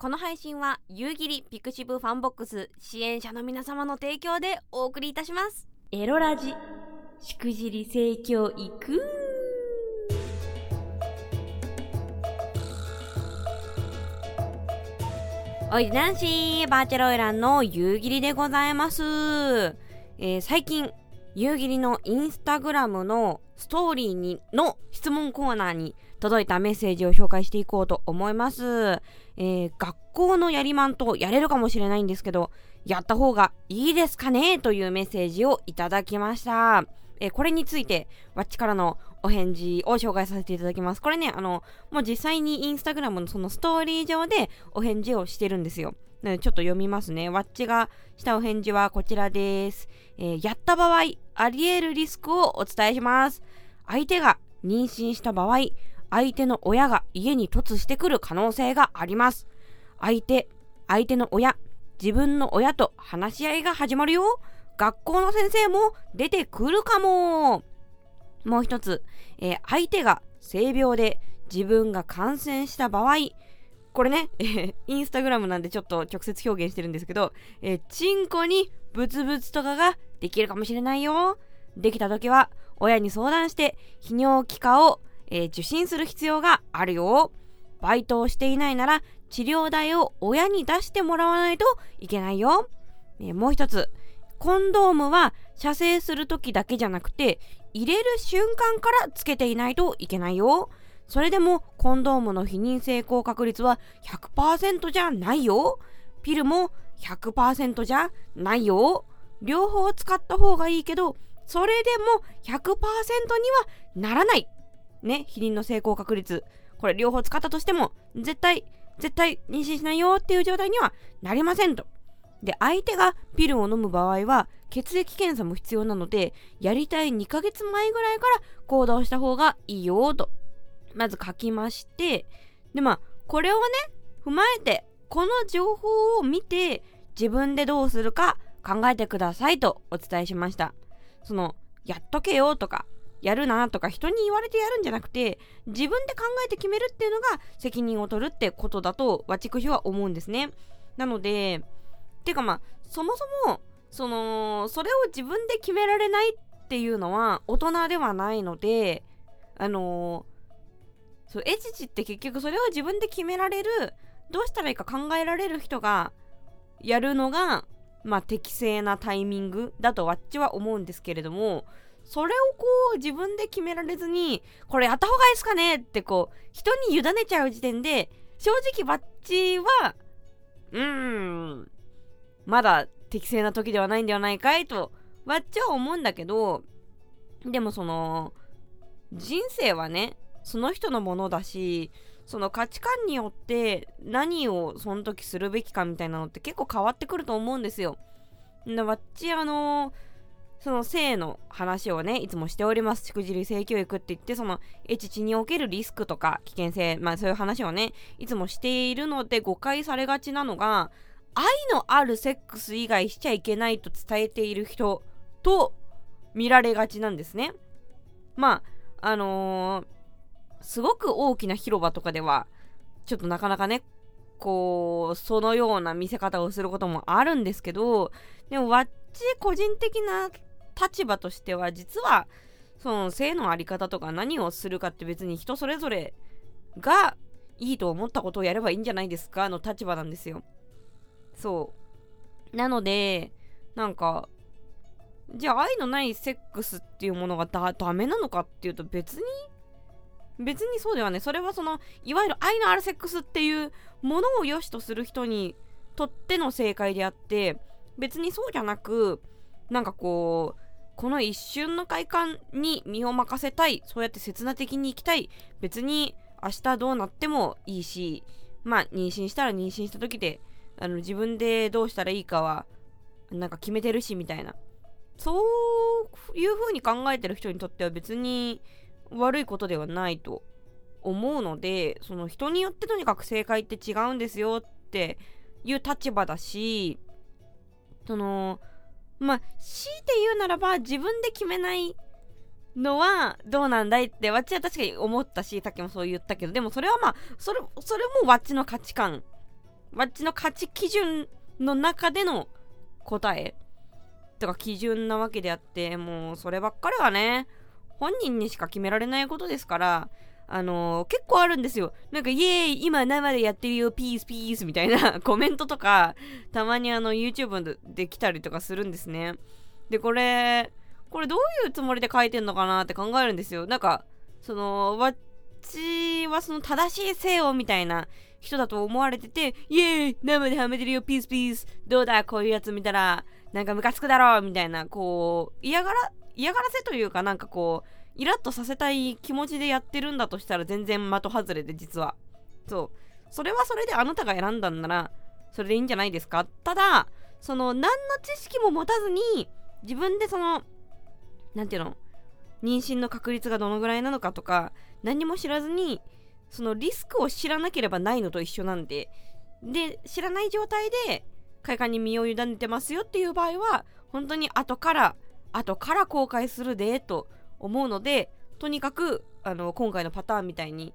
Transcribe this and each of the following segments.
この配信は夕霧 pixivFANBOX 支援者の皆様の提供でお送りいたします。エロラジしくじり性教育おいで男子バーチャルオイランの夕霧でございます、えー、最近夕霧のインスタグラムのストーリーにの質問コーナーに届いたメッセージを紹介していこうと思います。えー、学校のやりまんとやれるかもしれないんですけど、やった方がいいですかねというメッセージをいただきました。えー、これについて、わっちからのお返事を紹介させていただきます。これね、あの、もう実際にインスタグラムのそのストーリー上でお返事をしてるんですよ。ちょっと読みますね。わっちがしたお返事はこちらです。えー、やった場合、あり得るリスクをお伝えします。相手が妊娠した場合、相手の親が家に突してくる可能性があります。相手、相手の親、自分の親と話し合いが始まるよ。学校の先生も出てくるかも。もう一つ、えー、相手が性病で自分が感染した場合、これね、えー、インスタグラムなんでちょっと直接表現してるんですけど、えー、チンコにブツブツとかができるかもしれないよ。できた時は、親に相談して、泌尿器科を、えー、受診する必要があるよ。バイトをしていないなら、治療代を親に出してもらわないといけないよ。え、もう一つ、コンドームは射精する時だけじゃなくて、入れる瞬間からつけていないといけないよ。それでもコンドームの避妊成功確率は100%じゃないよ。ピルも100%じゃないよ。両方使った方がいいけど、それでも100%にはならない。ね、避妊の成功確率。これ両方使ったとしても、絶対、絶対妊娠しないよっていう状態にはなりませんと。で、相手がピルを飲む場合は、血液検査も必要なので、やりたい2ヶ月前ぐらいから行動した方がいいよと。まず書きまして、で、まあ、これをね、踏まえて、この情報を見て、自分でどうするか考えてくださいとお伝えしました。その、やっとけよとか、やるなとか人に言われてやるんじゃなくて、自分で考えて決めるっていうのが責任を取るってことだと、わちくしは思うんですね。なので、てかまあ、そもそも、その、それを自分で決められないっていうのは大人ではないので、あのー、そう、エチチって結局それを自分で決められる、どうしたらいいか考えられる人がやるのがまあ、適正なタイミングだとわっちは思うんですけれども、それをこう自分で決められずに、これやった方がいいですかねってこう、人に委ねちゃう時点で、正直バッチは、うーん、まだ適正な時ではないんではないかいと、わっちは思うんだけど、でもその、人生はね、その人のものだし、その価値観によって何をその時するべきかみたいなのって結構変わってくると思うんですよ。で、わっちあのその性の話をね、いつもしております。しくじり性教育って言って、その、エチチにおけるリスクとか危険性、まあそういう話をね、いつもしているので誤解されがちなのが、愛のあるセックス以外しちゃいけないと伝えている人と見られがちなんですね。まあ、あのーすごく大きな広場とかでは、ちょっとなかなかね、こう、そのような見せ方をすることもあるんですけど、でも、わっち個人的な立場としては、実は、その性のあり方とか何をするかって別に人それぞれがいいと思ったことをやればいいんじゃないですかの立場なんですよ。そう。なので、なんか、じゃあ愛のないセックスっていうものがダメなのかっていうと別に別にそうではねそれはそのいわゆる愛のあるセックスっていうものを良しとする人にとっての正解であって別にそうじゃなくなんかこうこの一瞬の快感に身を任せたい。そうやって刹那的に生きたい。別に明日どうなってもいいしまあ妊娠したら妊娠した時であの自分でどうしたらいいかはなんか決めてるしみたいな。そういう風に考えてる人にとっては別に悪いことではないと思うのでその人によってとにかく正解って違うんですよっていう立場だしそのまあ強いて言うならば自分で決めないのはどうなんだいってわっちは確かに思ったしさっきもそう言ったけどでもそれはまあそれそれもわっちの価値観。わっちの価値基準の中での答え。とか基準なわけであってもうそればっかりはね本人にしか決められないことですからあのー、結構あるんですよ。なんか、イエーイ今生でやってるよピースピースみたいな コメントとか、たまにあの、YouTube で来たりとかするんですね。で、これ、これどういうつもりで書いてんのかなって考えるんですよ。なんか、その、わっちはその正しい性をみたいな人だと思われてて、イエーイ生ではめてるよピースピースどうだこういうやつ見たら、なんかムカつくだろうみたいな、こう、嫌がら、嫌がらせというかなんかこう、イラッとさせたい気持ちでやってるんだとしたら全然的外れで実は。そう。それはそれであなたが選んだんなら、それでいいんじゃないですか？ただ、その、何の知識も持たずに、自分でその、なんていうの？妊娠の確率がどのぐらいなのかとか、何も知らずに、そのリスクを知らなければないのと一緒なんで、で、知らない状態で、快感に身を委ねてますよっていう場合は、本当に後から、後から公開するで、と思うのでとにかくあの今回のパターンみたいに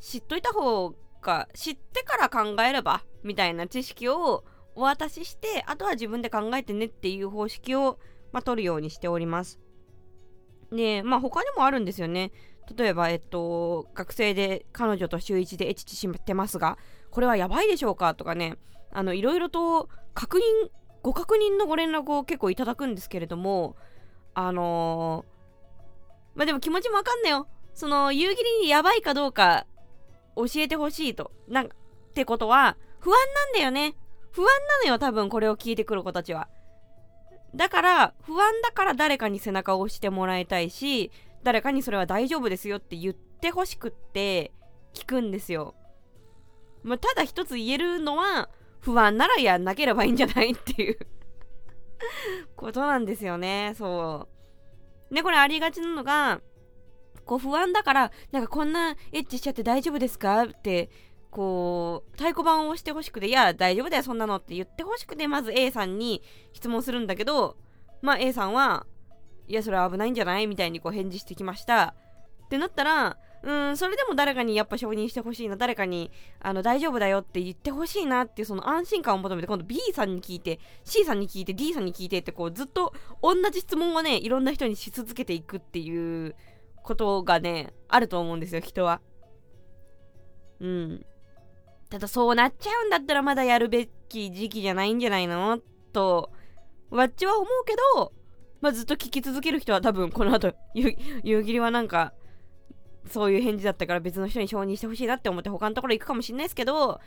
知っといた方が知ってから考えればみたいな知識をお渡ししてあとは自分で考えてねっていう方式を、まあ、取るようにしております。でまあ他にもあるんですよね。例えば、えっと、学生で彼女と週1でエチチしてますが、これはやばいでしょうか？とかね、あの、いろいろと確認、ご確認のご連絡を結構いただくんですけれども、あのーまあでも気持ちもわかんないよ。その、夕霧にやばいかどうか教えてほしいと。なんか、ってことは、不安なんだよね。不安なのよ、多分これを聞いてくる子たちは。だから、不安だから誰かに背中を押してもらいたいし、誰かにそれは大丈夫ですよって言ってほしくって聞くんですよ。まあ、ただ一つ言えるのは、不安ならやんなければいいんじゃないっていうことなんですよね。そう。で、これありがちなのが、こう不安だから、なんかこんなエッチしちゃって大丈夫ですか？って、こう、太鼓判を押してほしくて、いや、大丈夫だよ、そんなの。って言ってほしくて、まず A さんに質問するんだけど、まあ A さんは、いや、それは危ないんじゃない？みたいにこう返事してきました。ってなったら、うん、それでも誰かにやっぱ承認してほしいな、誰かに、あの、大丈夫だよって言ってほしいなっていうその安心感を求めて、今度 B さんに聞いて、C さんに聞いて、D さんに聞いてってこうずっと同じ質問をね、いろんな人にし続けていくっていうことがね、あると思うんですよ、人は。うん。ただそうなっちゃうんだったらまだやるべき時期じゃないんじゃないの？と、わっちは思うけど、まあ、ずっと聞き続ける人は多分この後、夕霧 はなんか、そういう返事だったから別の人に承認してほしいなって思って他のところ行くかもしんないですけど、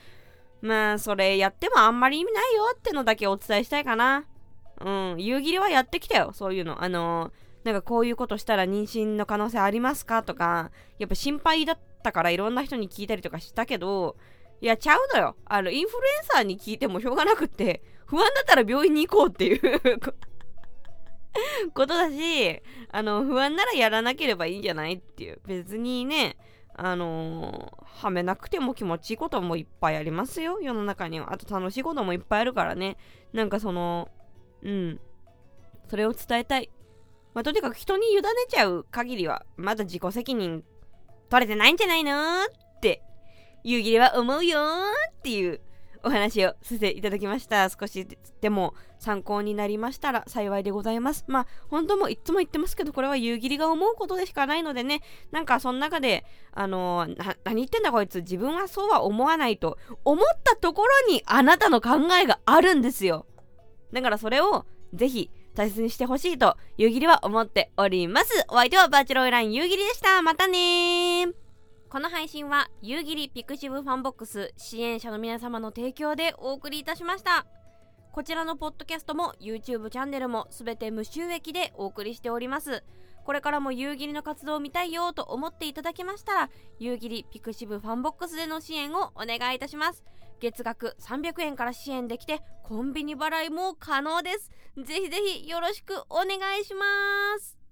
まあ、それやってもあんまり意味ないよってのだけお伝えしたいかな。うん、夕霧はやってきたよ、そういうの。あのー、なんかこういうことしたら妊娠の可能性ありますかとか、やっぱ心配だったからいろんな人に聞いたりとかしたけど、いや、ちゃうのよ。あの、インフルエンサーに聞いてもしょうがなくって、不安だったら病院に行こうっていう ことだし、あの、不安ならやらなければいいんじゃないっていう。別にね、あのー、はめなくても気持ちいいこともいっぱいありますよ、世の中には。あと楽しいこともいっぱいあるからね。なんかその、うん。それを伝えたい。まあ、とにかく人に委ねちゃう限りは、まだ自己責任取れてないんじゃないのって、夕霧は思うよっていうお話をさせていただきました。少しでも参考になりましたら幸いでございます。まあ、本当もいつも言ってますけど、これは夕霧が思うことでしかないのでね、なんかその中で、あのー、何言ってんだこいつ、自分はそうは思わないと思ったところにあなたの考えがあるんですよ。だからそれをぜひ大切にしてほしいと、夕霧は思っております。お相手はバーチャルオイライン夕霧でした。またねー。この配信は夕霧 pixivFANBOX 支援者の皆様の提供でお送りいたしました。こちらのポッドキャストも YouTube チャンネルもすべて無収益でお送りしております。これからも夕霧の活動を見たいよと思っていただけましたら夕霧 pixivFANBOX での支援をお願いいたします。月額300円から支援できてコンビニ払いも可能です。ぜひぜひよろしくお願いします。